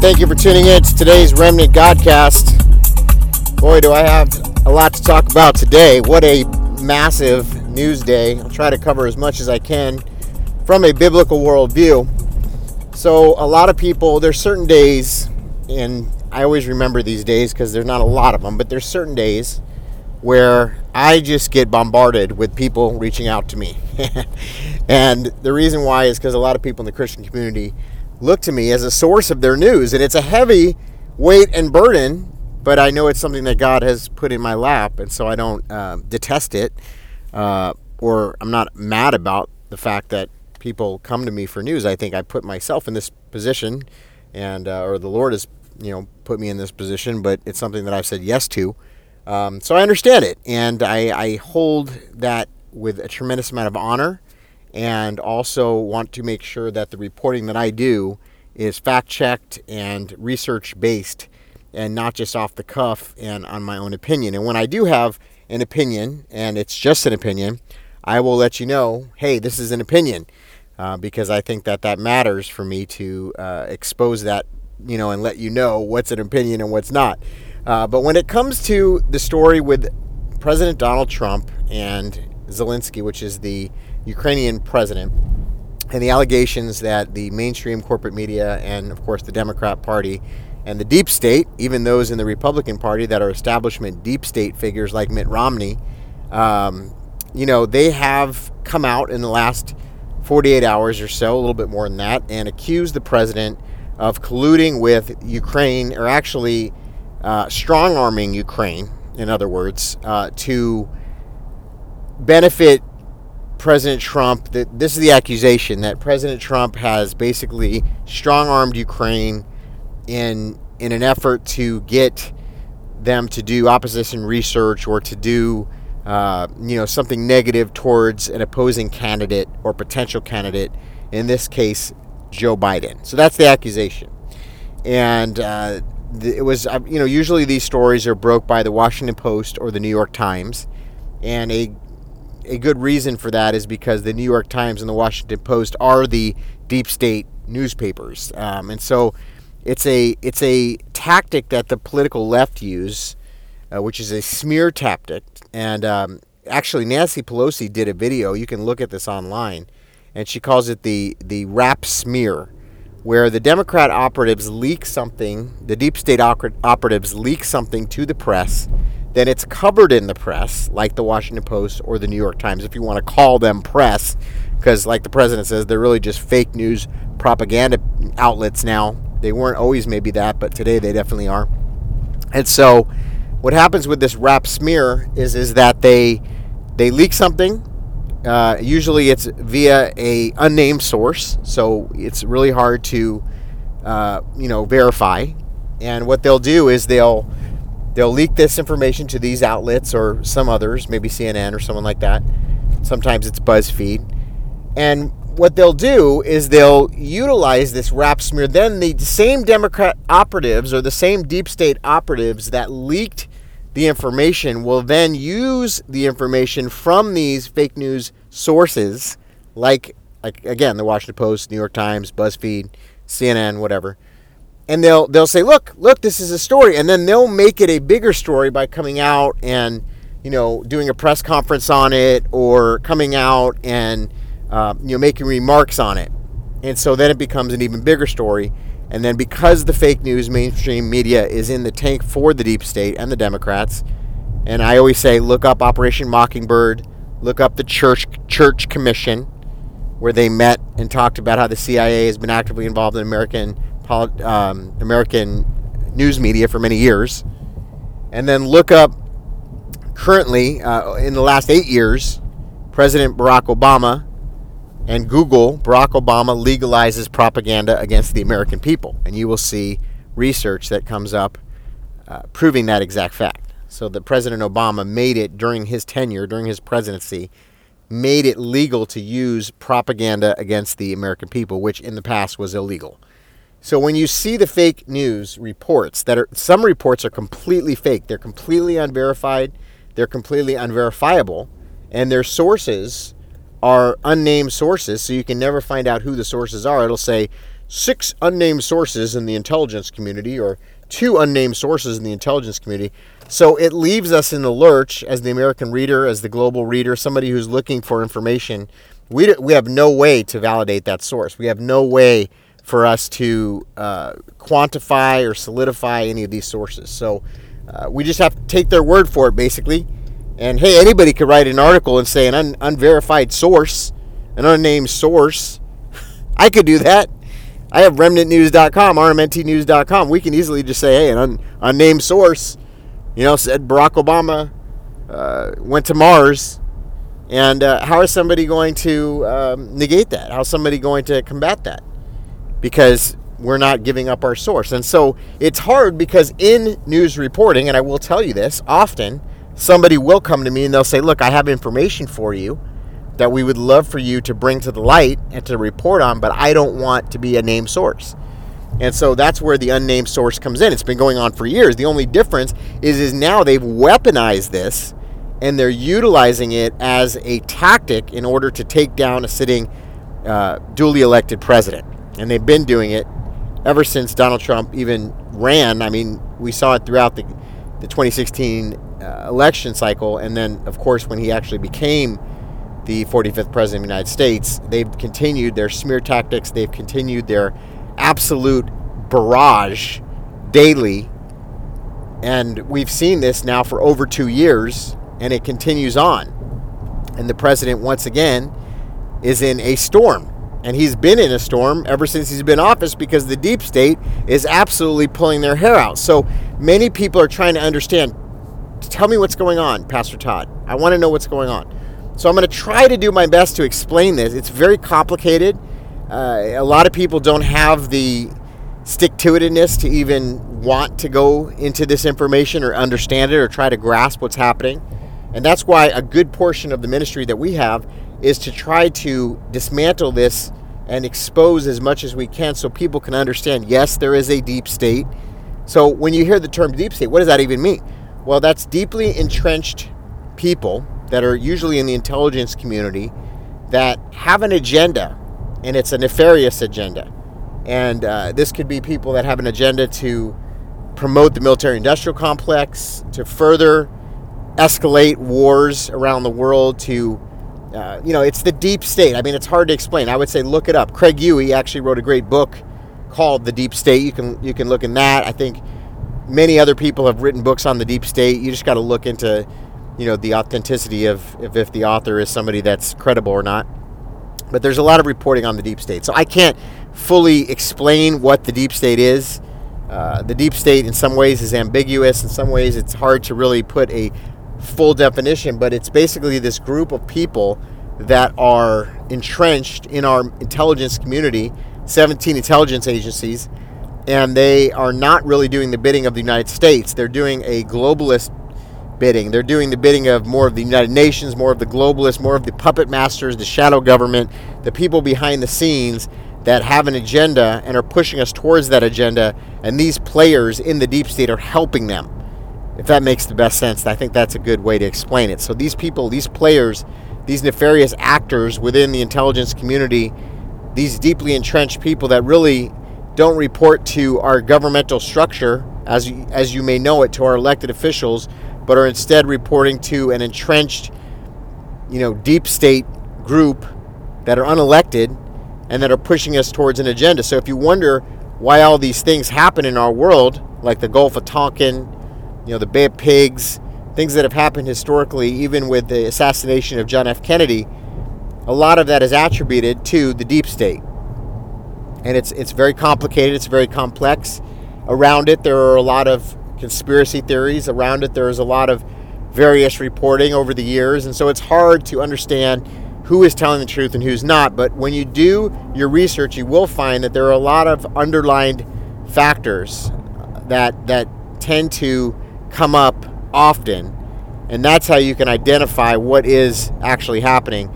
Thank you for tuning in to today's Remnant Godcast. Boy, do I have a lot to talk about today. What a massive news day. I'll try to cover as much as I can from a biblical worldview. So, a lot of people, there's certain days, and I always remember these days because there's not a lot of them, but there's certain days where I just get bombarded with people reaching out to me. and the reason why is because a lot of people in the Christian community look to me as a source of their news. And it's a heavy weight and burden, but I know it's something that God has put in my lap. And so I don't uh, detest it uh, or I'm not mad about the fact that people come to me for news. I think I put myself in this position and, uh, or the Lord has, you know, put me in this position, but it's something that I've said yes to. Um, so I understand it, and I, I hold that with a tremendous amount of honor, and also want to make sure that the reporting that I do is fact checked and research based, and not just off the cuff and on my own opinion. And when I do have an opinion, and it's just an opinion, I will let you know, hey, this is an opinion, uh, because I think that that matters for me to uh, expose that, you know, and let you know what's an opinion and what's not. Uh, but when it comes to the story with President Donald Trump and Zelensky, which is the Ukrainian president, and the allegations that the mainstream corporate media and, of course, the Democrat Party and the deep state, even those in the Republican Party that are establishment deep state figures like Mitt Romney, um, you know, they have come out in the last 48 hours or so, a little bit more than that, and accused the president of colluding with Ukraine, or actually uh, strong arming Ukraine, in other words, uh, to benefit President Trump. That this is the accusation that President Trump has basically strong armed Ukraine in in an effort to get them to do opposition research or to do uh, you know something negative towards an opposing candidate or potential candidate. In this case, Joe Biden. So that's the accusation, and uh, it was uh, you know usually these stories are broke by the Washington Post or the New York Times, and a a good reason for that is because the New York Times and the Washington Post are the deep state newspapers, um, and so it's a it's a tactic that the political left use, uh, which is a smear tactic. And um, actually, Nancy Pelosi did a video. You can look at this online, and she calls it the the wrap smear where the Democrat operatives leak something, the deep state operatives leak something to the press, then it's covered in the press, like the Washington Post or the New York Times, if you want to call them press, because, like the president says, they're really just fake news propaganda outlets now. They weren't always maybe that, but today they definitely are. And so, what happens with this wrap smear is is that they they leak something uh, usually it's via a unnamed source, so it's really hard to uh, you know verify. And what they'll do is they'll they'll leak this information to these outlets or some others, maybe CNN or someone like that. Sometimes it's BuzzFeed. And what they'll do is they'll utilize this wrap smear. Then the same Democrat operatives or the same deep state operatives that leaked the information will then use the information from these fake news sources, like, like again, the Washington Post, New York Times, BuzzFeed, CNN, whatever, and they'll they'll say, look, look, this is a story, and then they'll make it a bigger story by coming out and you know doing a press conference on it or coming out and uh, you know making remarks on it, and so then it becomes an even bigger story. And then because the fake news mainstream media is in the tank for the deep state and the Democrats, and I always say look up Operation Mockingbird, look up the Church Church Commission, where they met and talked about how the CIA has been actively involved in American um, American news media for many years, and then look up currently uh, in the last eight years, President Barack Obama and Google, Barack Obama legalizes propaganda against the American people. And you will see research that comes up uh, proving that exact fact. So that President Obama made it during his tenure, during his presidency, made it legal to use propaganda against the American people, which in the past was illegal. So when you see the fake news reports that are some reports are completely fake, they're completely unverified, they're completely unverifiable, and their sources are unnamed sources, so you can never find out who the sources are. It'll say six unnamed sources in the intelligence community or two unnamed sources in the intelligence community. So it leaves us in the lurch as the American reader, as the global reader, somebody who's looking for information. We, we have no way to validate that source. We have no way for us to uh, quantify or solidify any of these sources. So uh, we just have to take their word for it, basically. And hey, anybody could write an article and say an un- unverified source, an unnamed source. I could do that. I have remnantnews.com, rmntnews.com. We can easily just say, hey, an un- unnamed source, you know, said Barack Obama uh, went to Mars. And uh, how is somebody going to um, negate that? How is somebody going to combat that? Because we're not giving up our source. And so it's hard because in news reporting, and I will tell you this often, somebody will come to me and they'll say, Look, I have information for you that we would love for you to bring to the light and to report on, but I don't want to be a named source. And so that's where the unnamed source comes in. It's been going on for years. The only difference is is now they've weaponized this and they're utilizing it as a tactic in order to take down a sitting uh, duly elected president. And they've been doing it ever since Donald Trump even ran. I mean, we saw it throughout the, the 2016 uh, election cycle. And then, of course, when he actually became the 45th president of the United States, they've continued their smear tactics, they've continued their absolute barrage daily. And we've seen this now for over two years, and it continues on. And the president, once again, is in a storm. And he's been in a storm ever since he's been office because the deep state is absolutely pulling their hair out. So many people are trying to understand tell me what's going on, Pastor Todd. I want to know what's going on. So I'm going to try to do my best to explain this. It's very complicated. Uh, a lot of people don't have the stick to itiveness to even want to go into this information or understand it or try to grasp what's happening. And that's why a good portion of the ministry that we have is to try to dismantle this and expose as much as we can so people can understand yes, there is a deep state. So when you hear the term deep state, what does that even mean? Well, that's deeply entrenched people that are usually in the intelligence community that have an agenda, and it's a nefarious agenda. And uh, this could be people that have an agenda to promote the military industrial complex, to further escalate wars around the world, to, uh, you know, it's the deep state. I mean, it's hard to explain. I would say look it up. Craig Huey actually wrote a great book called The Deep State. You can, you can look in that. I think many other people have written books on the deep state. You just got to look into, you know, the authenticity of if, if the author is somebody that's credible or not. But there's a lot of reporting on the deep state. So I can't fully explain what the deep state is. Uh, the deep state, in some ways, is ambiguous. In some ways, it's hard to really put a full definition, but it's basically this group of people that are entrenched in our intelligence community 17 intelligence agencies and they are not really doing the bidding of the United States. They're doing a globalist bidding. They're doing the bidding of more of the United Nations, more of the globalists, more of the puppet masters, the shadow government, the people behind the scenes that have an agenda and are pushing us towards that agenda. And these players in the deep state are helping them. If that makes the best sense, I think that's a good way to explain it. So these people, these players, these nefarious actors within the intelligence community, these deeply entrenched people that really don't report to our governmental structure, as as you may know it, to our elected officials, but are instead reporting to an entrenched, you know, deep state group that are unelected and that are pushing us towards an agenda. So if you wonder why all these things happen in our world, like the Gulf of Tonkin, you know, the Bay of Pigs, things that have happened historically, even with the assassination of John F. Kennedy, a lot of that is attributed to the deep state and it's it's very complicated. It's very complex. Around it, there are a lot of conspiracy theories. Around it, there is a lot of various reporting over the years, and so it's hard to understand who is telling the truth and who's not. But when you do your research, you will find that there are a lot of underlined factors that that tend to come up often, and that's how you can identify what is actually happening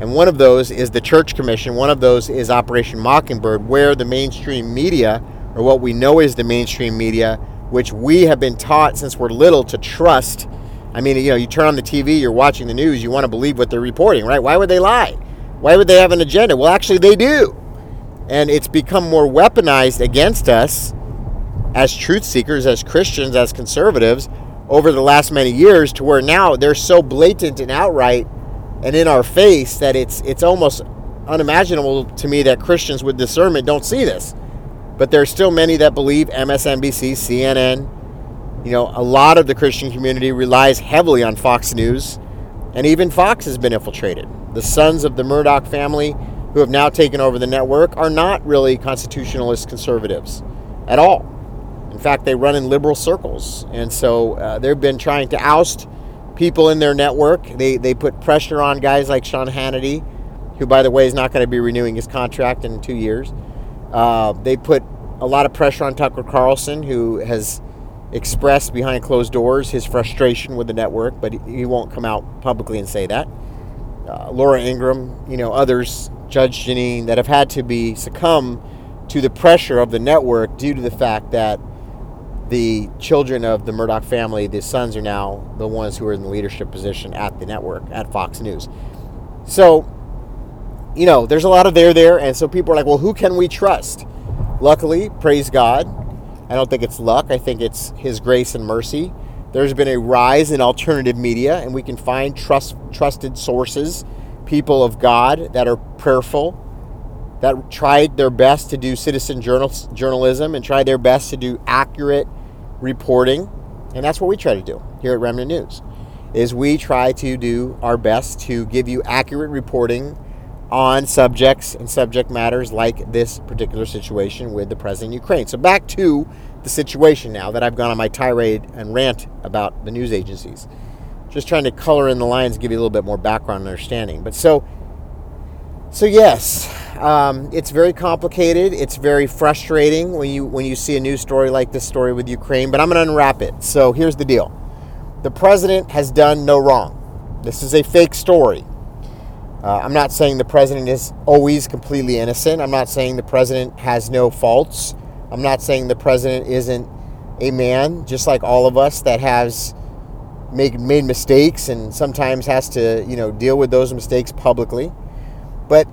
and one of those is the Church Commission. One of those is Operation Mockingbird, where the mainstream media, or what we know is the mainstream media, which we have been taught since we're little to trust. I mean, you know, you turn on the TV, you're watching the news, you want to believe what they're reporting, right? Why would they lie? Why would they have an agenda? Well, actually, they do. And it's become more weaponized against us as truth seekers, as Christians, as conservatives over the last many years to where now they're so blatant and outright and in our face that it's it's almost unimaginable to me that Christians with discernment don't see this. But there's still many that believe MSNBC, CNN, you know, a lot of the Christian community relies heavily on Fox News, and even Fox has been infiltrated. The sons of the Murdoch family who have now taken over the network are not really constitutionalist conservatives at all. Fact, they run in liberal circles. And so uh, they've been trying to oust people in their network. They, they put pressure on guys like Sean Hannity, who, by the way, is not going to be renewing his contract in two years. Uh, they put a lot of pressure on Tucker Carlson, who has expressed behind closed doors his frustration with the network, but he won't come out publicly and say that. Uh, Laura Ingraham, you know, others, Judge Jeanine, that have had to be succumb to the pressure of the network due to the fact that the children of the Murdoch family, the sons, are now the ones who are in the leadership position at the network, at Fox News. So, you know, there's a lot of there there, and so people are like, well, who can we trust? Luckily, praise God, I don't think it's luck. I think it's His grace and mercy. There's been a rise in alternative media, and we can find trust, trusted sources, people of God that are prayerful, that tried their best to do citizen journal, journalism and tried their best to do accurate reporting. And that's what we try to do here at Remnant News. Is we try to do our best to give you accurate reporting on subjects and subject matters like this particular situation with the president of Ukraine. So back to the situation now that I've gone on my tirade and rant about the news agencies. Just trying to color in the lines, give you a little bit more background and understanding. But so, so yes, um, it's very complicated. It's very frustrating when you when you see a news story like this story with Ukraine. But I'm going to unwrap it. So here's the deal: the president has done no wrong. This is a fake story. Uh, I'm not saying the president is always completely innocent. I'm not saying the president has no faults. I'm not saying the president isn't a man, just like all of us, that has made made mistakes and sometimes has to you know deal with those mistakes publicly. But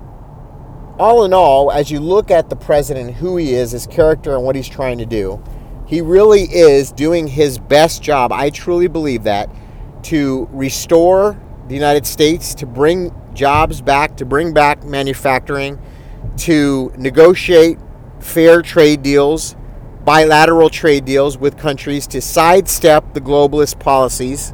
all in all, as you look at the president, who he is, his character, and what he's trying to do, he really is doing his best job. I truly believe that to restore the United States, to bring jobs back, to bring back manufacturing, to negotiate fair trade deals, bilateral trade deals with countries, to sidestep the globalist policies.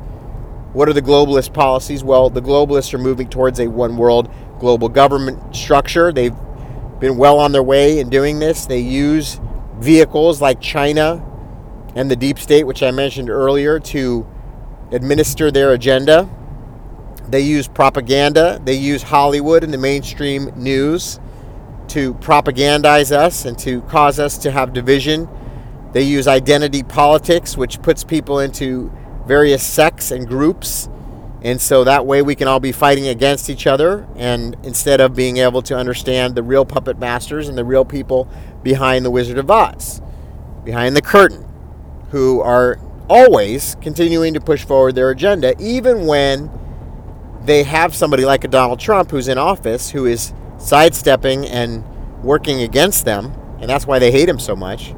What are the globalist policies? Well, the globalists are moving towards a one world global government structure. They've been well on their way in doing this. They use vehicles like China and the deep state, which I mentioned earlier, to administer their agenda. They use propaganda, they use Hollywood and the mainstream news to propagandize us and to cause us to have division. They use identity politics, which puts people into various sects and groups and so that way we can all be fighting against each other. And instead of being able to understand the real puppet masters and the real people behind the Wizard of Oz, behind the curtain, who are always continuing to push forward their agenda, even when they have somebody like a Donald Trump who's in office who is sidestepping and working against them. And that's why they hate him so much.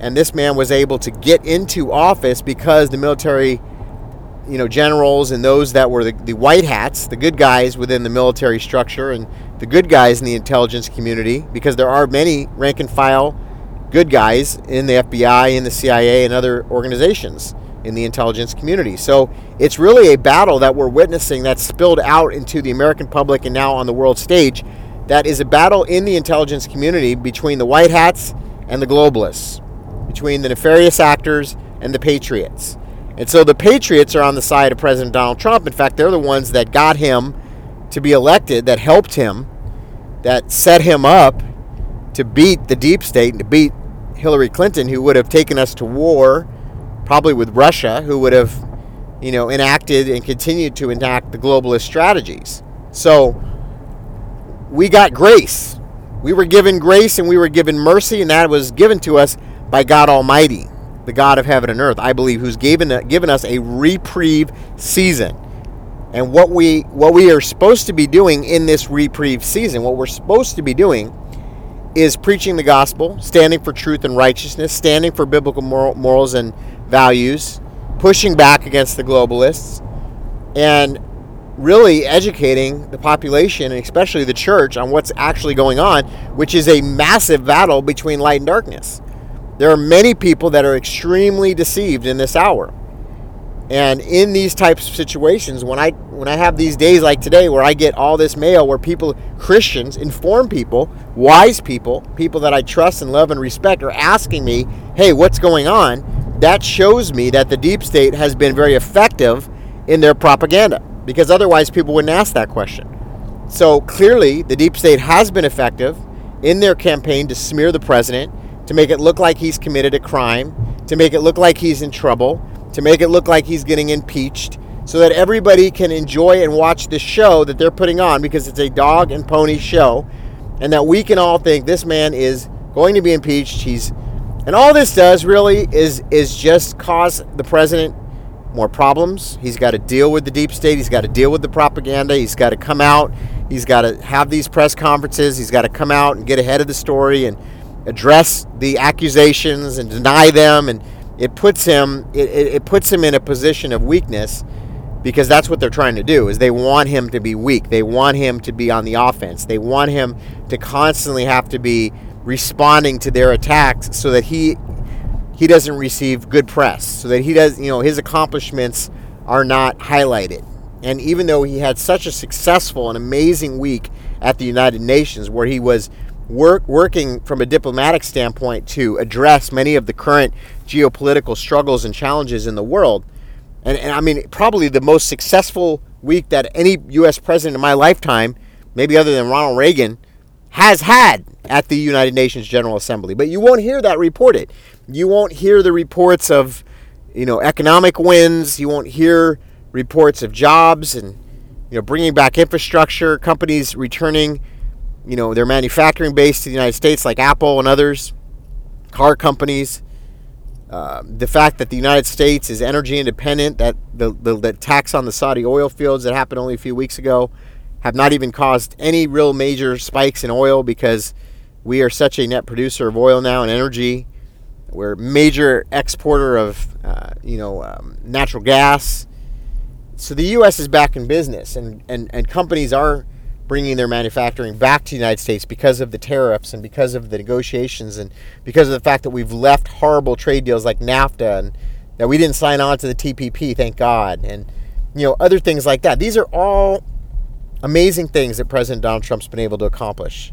And this man was able to get into office because the military you know, generals and those that were the, the white hats, the good guys within the military structure and the good guys in the intelligence community, because there are many rank and file good guys in the FBI, in the CIA, and other organizations in the intelligence community. So it's really a battle that we're witnessing that's spilled out into the American public and now on the world stage. That is a battle in the intelligence community between the white hats and the globalists, between the nefarious actors and the patriots. And so the Patriots are on the side of President Donald Trump. In fact, they're the ones that got him to be elected, that helped him, that set him up to beat the deep state and to beat Hillary Clinton, who would have taken us to war, probably with Russia, who would have, you know, enacted and continued to enact the globalist strategies. So we got grace. We were given grace and we were given mercy, and that was given to us by God Almighty the God of heaven and earth, I believe, who's given given us a reprieve season. And what we what we are supposed to be doing in this reprieve season, what we're supposed to be doing is preaching the gospel, standing for truth and righteousness, standing for biblical moral, morals and values, pushing back against the globalists, and really educating the population, and especially the church, on what's actually going on, which is a massive battle between light and darkness. There are many people that are extremely deceived in this hour. And in these types of situations, when I when I have these days like today where I get all this mail where people Christians, inform people, wise people, people that I trust and love and respect are asking me, "Hey, what's going on?" That shows me that the deep state has been very effective in their propaganda because otherwise people wouldn't ask that question. So clearly, the deep state has been effective in their campaign to smear the president, to make it look like he's committed a crime, to make it look like he's in trouble, to make it look like he's getting impeached so that everybody can enjoy and watch this show that they're putting on because it's a dog and pony show and that we can all think this man is going to be impeached. He's and all this does really is is just cause the president more problems. He's got to deal with the deep state. He's got to deal with the propaganda. He's got to come out. He's got to have these press conferences. He's got to come out and get ahead of the story and address the accusations and deny them and it puts him it, it puts him in a position of weakness because that's what they're trying to do is they want him to be weak. They want him to be on the offense. They want him to constantly have to be responding to their attacks so that he he doesn't receive good press so that he does you know his accomplishments are not highlighted. And even though he had such a successful and amazing week at the United Nations where he was work, working from a diplomatic standpoint to address many of the current geopolitical struggles and challenges in the world. And, and I mean, probably the most successful week that any U.S. president in my lifetime, maybe other than Ronald Reagan, has had at the United Nations General Assembly. But you won't hear that reported. You won't hear the reports of, you know, economic wins. You won't hear reports of jobs and, you know, bringing back infrastructure, companies returning you know, their manufacturing base to the United States, like Apple and others, car companies. Uh, the fact that the United States is energy independent, that the, the, the tax on the Saudi oil fields that happened only a few weeks ago have not even caused any real major spikes in oil because we are such a net producer of oil now and energy. We're a major exporter of, uh, you know, um, natural gas. So the U.S. is back in business, and, and, and companies are bringing their manufacturing back to the United States because of the tariffs and because of the negotiations and because of the fact that we've left horrible trade deals like NAFTA and that we didn't sign on to the TPP, thank God, and you know other things like that. These are all amazing things that President Donald Trump's been able to accomplish.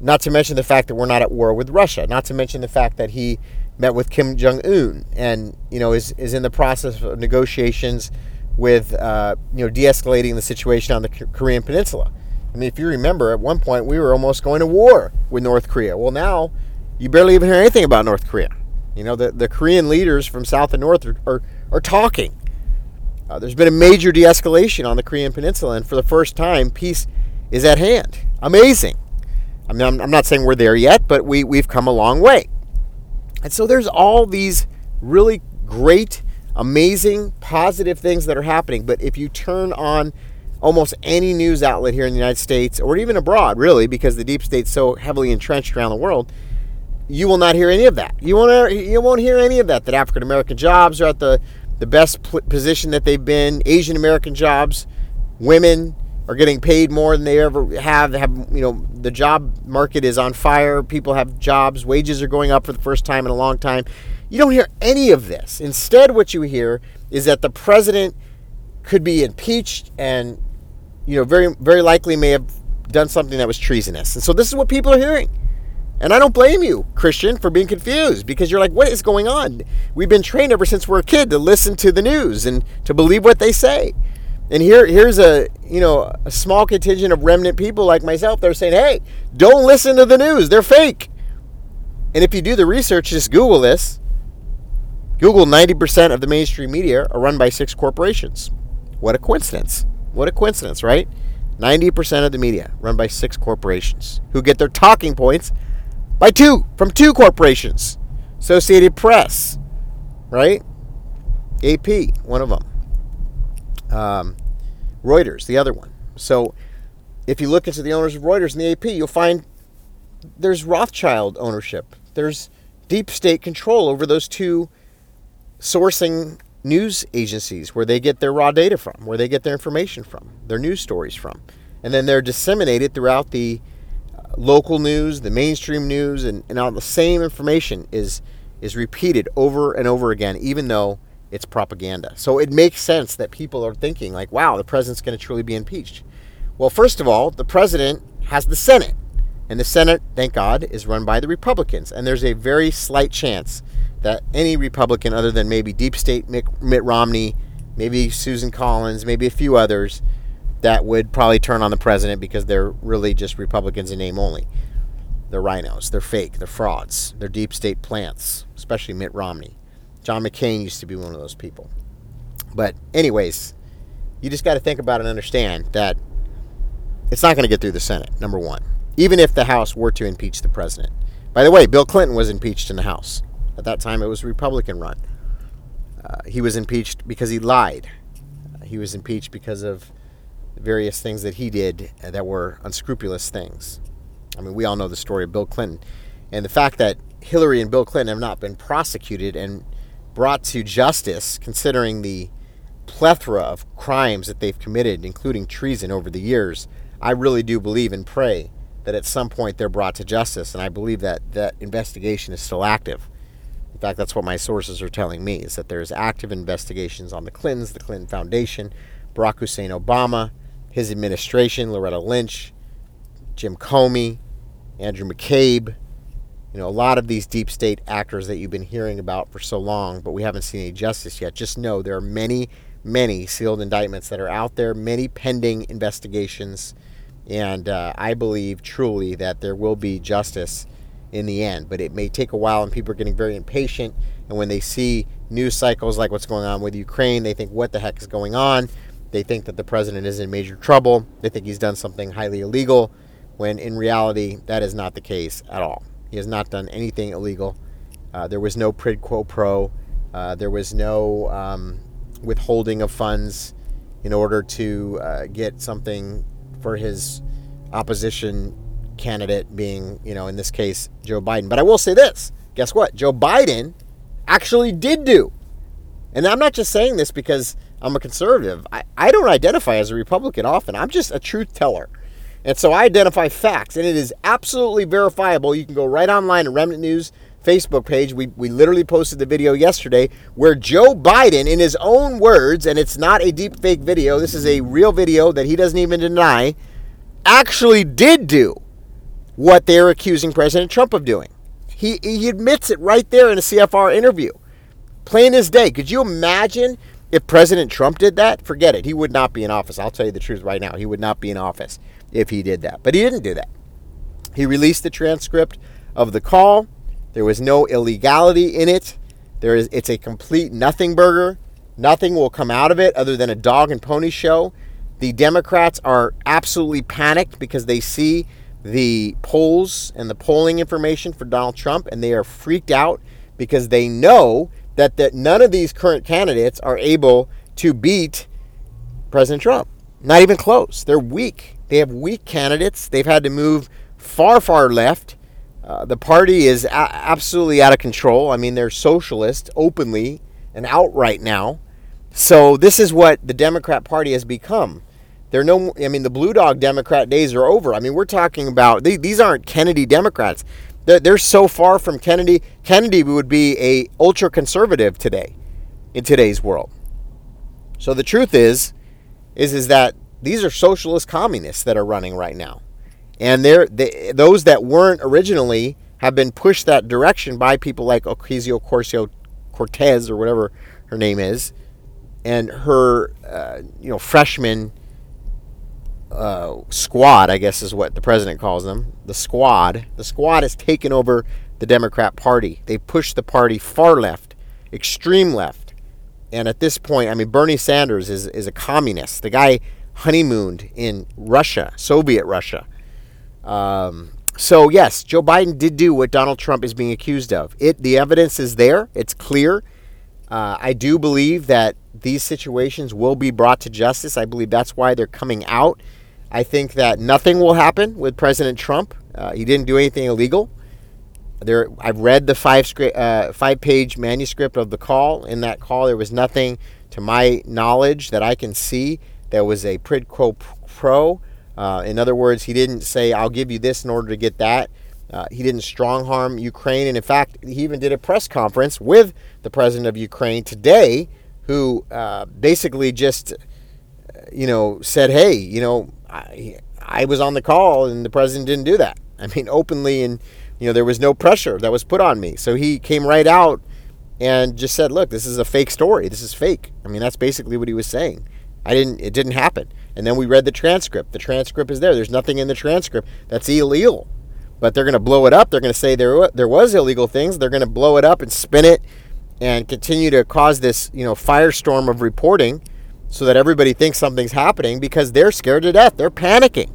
Not to mention the fact that we're not at war with Russia. Not to mention the fact that he met with Kim Jong Un and you know is is in the process of negotiations with uh, you know de-escalating the situation on the Korean Peninsula. I mean, if you remember, at one point we were almost going to war with North Korea. Well, now you barely even hear anything about North Korea. You know, the, the Korean leaders from South and North are, are, are talking. Uh, there's been a major de escalation on the Korean Peninsula, and for the first time, peace is at hand. Amazing. I mean, I'm, I'm not saying we're there yet, but we, we've come a long way. And so there's all these really great, amazing, positive things that are happening. But if you turn on almost any news outlet here in the United States or even abroad, really, because the deep state's so heavily entrenched around the world, you will not hear any of that. You won't, you won't hear any of that. That African American jobs are at the, the best position that they've been. Asian American jobs, women are getting paid more than they ever have. Have you know the job market is on fire. People have jobs. Wages are going up for the first time in a long time. You don't hear any of this. Instead, what you hear is that the president could be impeached and you know, very very likely may have done something that was treasonous. And so this is what people are hearing. And I don't blame you, Christian, for being confused because you're like, what is going on? We've been trained ever since we're a kid to listen to the news and to believe what they say. And here, here's a you know a small contingent of remnant people like myself. They're saying, hey, don't listen to the news. They're fake. And if you do the research, just Google this. Google 90% of the mainstream media are run by six corporations. What a coincidence. What a coincidence, right? 90% of the media run by six corporations who get their talking points by two, from two corporations. Associated Press, right? AP, one of them. Um, Reuters, the other one. So if you look into the owners of Reuters and the AP, you'll find there's Rothschild ownership. There's deep state control over those two sourcing news agencies where they get their raw data from, where they get their information from, their news stories from. And then they're disseminated throughout the uh, local news, the mainstream news, and, and all the same information is is repeated over and over again, even though it's propaganda. So it makes sense that people are thinking like, wow, the president's going to truly be impeached. Well, first of all, the president has the Senate. And the Senate, thank God, is run by the Republicans. And there's a very slight chance that any Republican, other than maybe deep state Mitt Romney, maybe Susan Collins, maybe a few others, that would probably turn on the president because they're really just Republicans in name only. They're RINOs, They're fake. They're frauds. They're deep state plants, especially Mitt Romney. John McCain used to be one of those people. But, anyways, you just got to think about and understand that it's not going to get through the Senate, number one even if the House were to impeach the president. By the way, Bill Clinton was impeached in the House. At that time, it was Republican run. Uh, he was impeached because he lied. Uh, he was impeached because of various things that he did that were unscrupulous things. I mean, we all know the story of Bill Clinton. And the fact that Hillary and Bill Clinton have not been prosecuted and brought to justice, considering the plethora of crimes that they've committed, including treason over the years, I really do believe and pray that at some point they're brought to justice. And I believe that that investigation is still active. In fact, that's what my sources are telling me is that there's active investigations on the Clintons, the Clinton Foundation, Barack Hussein Obama, his administration, Loretta Lynch, Jim Comey, Andrew McCabe, you know, a lot of these deep state actors that you've been hearing about for so long, but we haven't seen any justice yet. Just know there are many, many sealed indictments that are out there, many pending investigations and uh, I believe truly that there will be justice in the end. But it may take a while, and people are getting very impatient. And when they see news cycles like what's going on with Ukraine, they think, what the heck is going on? They think that the president is in major trouble. They think he's done something highly illegal, when in reality, that is not the case at all. He has not done anything illegal. Uh, there was no quid quo pro. Uh, there was no um, withholding of funds in order to uh, get something for his opposition candidate being, you know, in this case, Joe Biden. But I will say this guess what? Joe Biden actually did do. And I'm not just saying this because I'm a conservative. I, I don't identify as a Republican often. I'm just a truth teller. And so I identify facts, and it is absolutely verifiable. You can go right online to Remnant News Facebook page. We, we literally posted the video yesterday where Joe Biden, in his own words, and it's not a deep fake video, this is a real video that he doesn't even deny, actually did do what they're accusing President Trump of doing. He, he admits it right there in a CFR interview. Plain as day. Could you imagine if President Trump did that? Forget it. He would not be in office. I'll tell you the truth right now. He would not be in office if he did that. But he didn't do that. He released the transcript of the call. There was no illegality in it. There is it's a complete nothing burger. Nothing will come out of it other than a dog and pony show. The Democrats are absolutely panicked because they see the polls and the polling information for Donald Trump and they are freaked out because they know that, that none of these current candidates are able to beat President Trump. Not even close. They're weak. They have weak candidates. They've had to move far, far left uh, the party is a- absolutely out of control. I mean, they're socialist openly and outright now. So this is what the Democrat Party has become. They're no. I mean, the blue dog Democrat days are over. I mean, we're talking about these aren't Kennedy Democrats. They're, they're so far from Kennedy. Kennedy would be a ultra conservative today, in today's world. So the truth is, is is that these are socialist communists that are running right now and they're, they, those that weren't originally have been pushed that direction by people like Ocasio Corcio Cortez or whatever her name is, and her uh, you know freshman uh, squad, I guess is what the president calls them. The squad, the squad has taken over the Democrat Party. They pushed the party far left, extreme left, and at this point, I mean Bernie Sanders is is a communist. The guy honeymooned in Russia, Soviet Russia. Um, so yes, Joe Biden did do what Donald Trump is being accused of. It the evidence is there. It's clear. Uh, I do believe that these situations will be brought to justice. I believe that's why they're coming out. I think that nothing will happen with President Trump Uh, he didn't do anything illegal. There, I've read the five uh, five page manuscript of the call. In that call, there was nothing, to my knowledge, that I can see that was a quid pro pro. Uh, in other words, he didn't say, "I'll give you this in order to get that." Uh, he didn't strong harm Ukraine, and in fact, he even did a press conference with the president of Ukraine today, who uh, basically just, you know, said, "Hey, you know, I, I was on the call, and the president didn't do that." I mean, openly, and you know, there was no pressure that was put on me. So he came right out and just said, "Look, this is a fake story. This is fake." I mean, that's basically what he was saying. I didn't. It didn't happen. And then we read the transcript. The transcript is there. There's nothing in the transcript that's illegal but they're going to blow it up. They're going to say there there was illegal things. They're going to blow it up and spin it and continue to cause this you know firestorm of reporting so that everybody thinks something's happening because they're scared to death. They're panicking,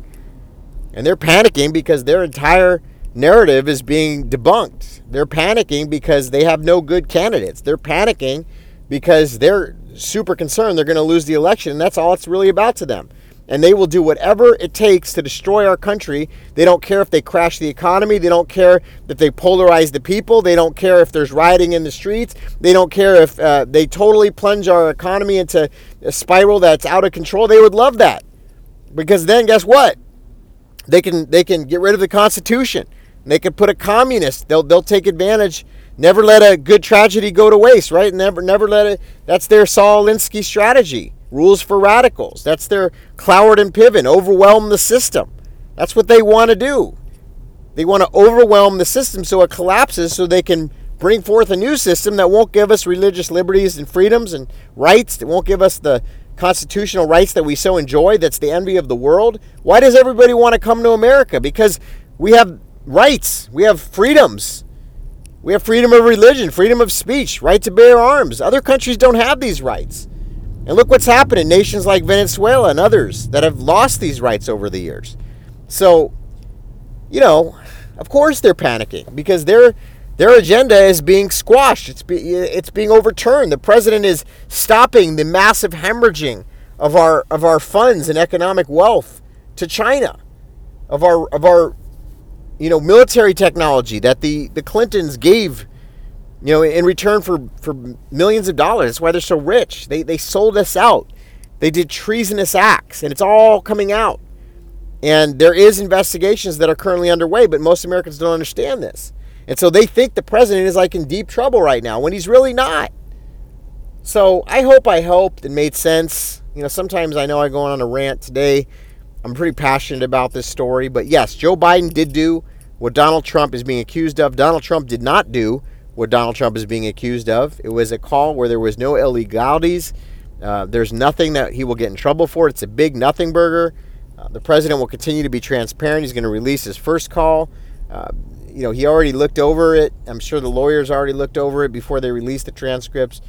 and they're panicking because their entire narrative is being debunked. They're panicking because they have no good candidates. They're panicking because they're super concerned they're going to lose the election, and that's all it's really about to them and they will do whatever it takes to destroy our country. They don't care if they crash the economy. They don't care if they polarize the people. They don't care if there's rioting in the streets. They don't care if uh, they totally plunge our economy into a spiral that's out of control. They would love that because then guess what? They can they can get rid of the Constitution. They can put a communist. They'll they'll take advantage. Never let a good tragedy go to waste, right? Never never let it. That's their Saul Alinsky strategy rules for radicals. That's their Cloward and Piven, overwhelm the system. That's what they want to do. They want to overwhelm the system so it collapses so they can bring forth a new system that won't give us religious liberties and freedoms and rights, that won't give us the constitutional rights that we so enjoy, that's the envy of the world. Why does everybody want to come to America? Because we have rights, we have freedoms. We have freedom of religion, freedom of speech, right to bear arms. Other countries don't have these rights. And look what's happened in nations like Venezuela and others that have lost these rights over the years. So, you know, of course they're panicking because their their agenda is being squashed. It's be, it's being overturned. The president is stopping the massive hemorrhaging of our of our funds and economic wealth to China, of our of our you know military technology that the the Clintons gave you know, in return for, for millions of dollars. That's why they're so rich. They, they sold us out. They did treasonous acts, and it's all coming out. And there is investigations that are currently underway, but most Americans don't understand this. And so they think the president is like in deep trouble right now when he's really not. So I hope I helped and made sense. You know, sometimes I know I go on a rant today. I'm pretty passionate about this story, but yes, Joe Biden did do what Donald Trump is being accused of. Donald Trump did not do what Donald Trump is being accused of. It was a call where there was no illegalities. Uh, there's nothing that he will get in trouble for. It's a big nothing burger. Uh, the president will continue to be transparent. He's going to release his first call. Uh, you know, he already looked over it. I'm sure the lawyers already looked over it before they released the transcripts.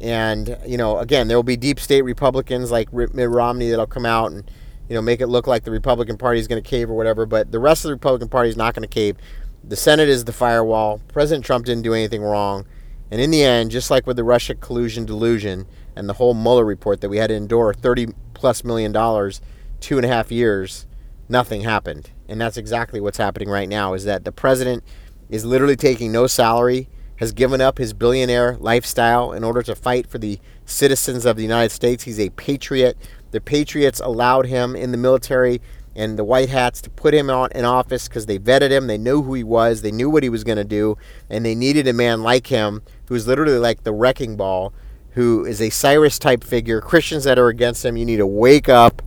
And you know, again, there will be deep state Republicans like Mitt Romney that'll come out and you know make it look like the Republican Party is going to cave or whatever. But the rest of the Republican Party is not going to cave. The Senate is the firewall. President Trump didn't do anything wrong. And in the end, just like with the Russia collusion delusion and the whole Mueller report that we had to endure 30 plus million dollars, two and a half years, nothing happened. And that's exactly what's happening right now is that the president is literally taking no salary, has given up his billionaire lifestyle in order to fight for the citizens of the United States. He's a patriot. The patriots allowed him in the military and the White Hats to put him on in office because they vetted him, they knew who he was, they knew what he was going to do, and they needed a man like him who's literally like the wrecking ball, who is a Cyrus type figure. Christians that are against him, you need to wake up.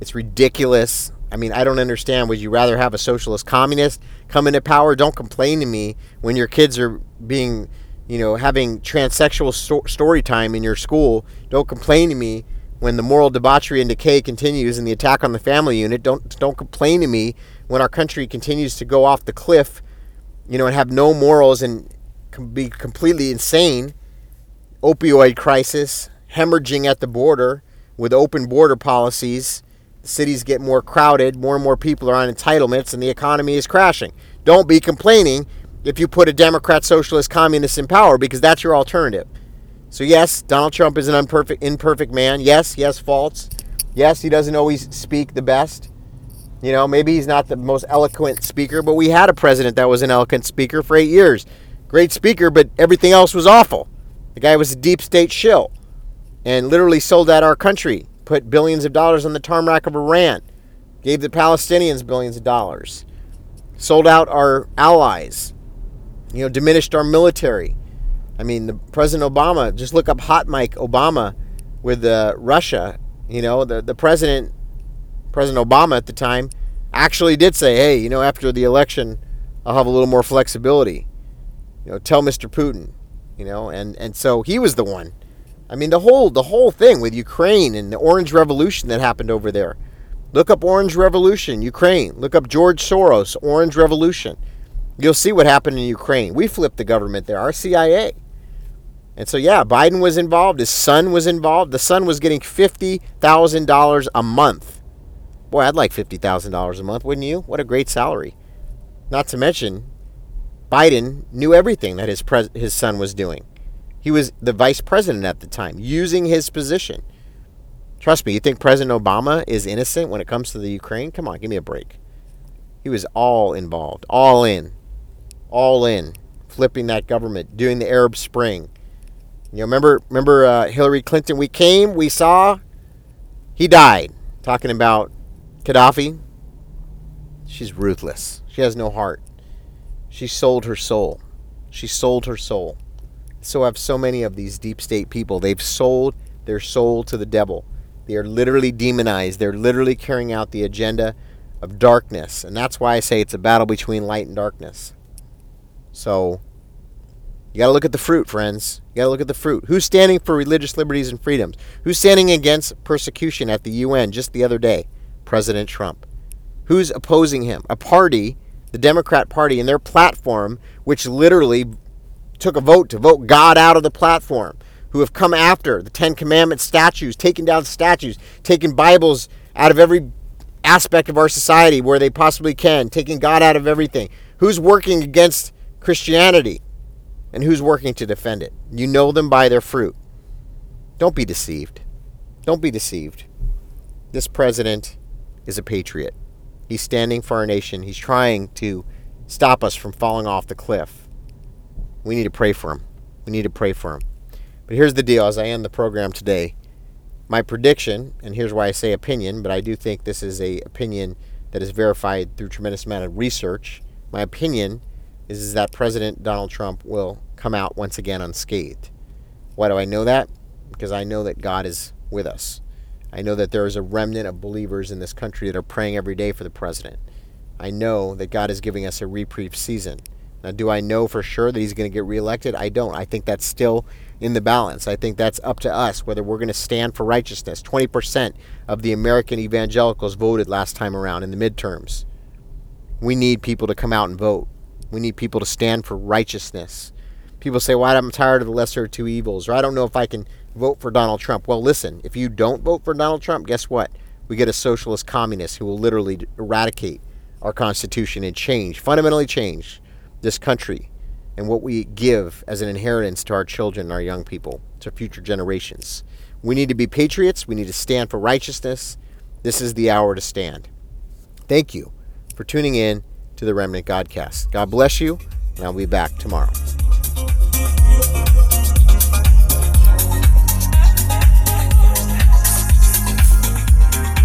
It's ridiculous. I mean, I don't understand. Would you rather have a socialist communist come into power? Don't complain to me when your kids are being, you know, having transsexual sto- story time in your school. Don't complain to me when the moral debauchery and decay continues and the attack on the family unit. Don't don't complain to me when our country continues to go off the cliff, you know, and have no morals and be completely insane. Opioid crisis, hemorrhaging at the border with open border policies. Cities get more crowded, more and more people are on entitlements, and the economy is crashing. Don't be complaining if you put a Democrat, socialist, communist in power because that's your alternative. So yes, Donald Trump is an imperfect, imperfect man. Yes, has faults. Yes, he doesn't always speak the best. You know, maybe he's not the most eloquent speaker, but we had a president that was an eloquent speaker for eight years. Great speaker, but everything else was awful. The guy was a deep state shill and literally sold out our country, put billions of dollars on the tarmac of Iran, gave the Palestinians billions of dollars, sold out our allies, you know, diminished our military. I mean, the President Obama, just look up Hot Mic Obama with uh, Russia. You know, the, the president, President Obama at the time, actually did say, hey, you know, after the election, I'll have a little more flexibility. You know, tell Mr. Putin, you know, and, and so he was the one. I mean, the whole the whole thing with Ukraine and the Orange Revolution that happened over there. Look up Orange Revolution, Ukraine. Look up George Soros, Orange Revolution. You'll see what happened in Ukraine. We flipped the government there, our CIA. And so, yeah, Biden was involved. His son was involved. The son was getting $50,000 a month. Boy, I'd like $50,000 a month, wouldn't you? What a great salary. Not to mention, Biden knew everything that his, pres- his son was doing. He was the vice president at the time, using his position. Trust me, you think President Obama is innocent when it comes to the Ukraine? Come on, give me a break. He was all involved, all in, all in, flipping that government, doing the Arab Spring, you know, remember, remember uh, Hillary Clinton? We came, we saw, he died. Talking about Gaddafi. She's ruthless. She has no heart. She sold her soul. She sold her soul. So have so many of these deep state people. They've sold their soul to the devil. They are literally demonized. They're literally carrying out the agenda of darkness. And that's why I say it's a battle between light and darkness. So you got to look at the fruit, friends. You got to look at the fruit. Who's standing for religious liberties and freedoms? Who's standing against persecution at the UN just the other day? President Trump. Who's opposing him? A party, the Democrat Party, and their platform, which literally took a vote to vote God out of the platform, who have come after the Ten Commandment statues, taken down statues, taken Bibles out of every aspect of our society where they possibly can, taking God out of everything. Who's working against Christianity? And who's working to defend it. You know them by their fruit. Don't be deceived. Don't be deceived. This president is a patriot. He's standing for our nation. He's trying to stop us from falling off the cliff. We need to pray for him. We need to pray for him. But here's the deal as I end the program today. My prediction, and here's why I say opinion, but I do think this is a opinion that is verified through tremendous amount of research. My opinion is that President Donald Trump will come out once again unscathed. Why do I know that? Because I know that God is with us. I know that there is a remnant of believers in this country that are praying every day for the president. I know that God is giving us a reprieve season. Now, do I know for sure that he's going to get reelected? I don't. I think that's still in the balance. I think that's up to us whether we're going to stand for righteousness. 20% of the American evangelicals voted last time around in the midterms. We need people to come out and vote. We need people to stand for righteousness. People say, well, I'm tired of the lesser of two evils, or I don't know if I can vote for Donald Trump. Well, listen, if you don't vote for Donald Trump, guess what? We get a socialist communist who will literally eradicate our Constitution and change, fundamentally change this country and what we give as an inheritance to our children and our young people, to future generations. We need to be patriots. We need to stand for righteousness. This is the hour to stand. Thank you for tuning in to the Remnant Godcast. God bless you, and I'll be back tomorrow.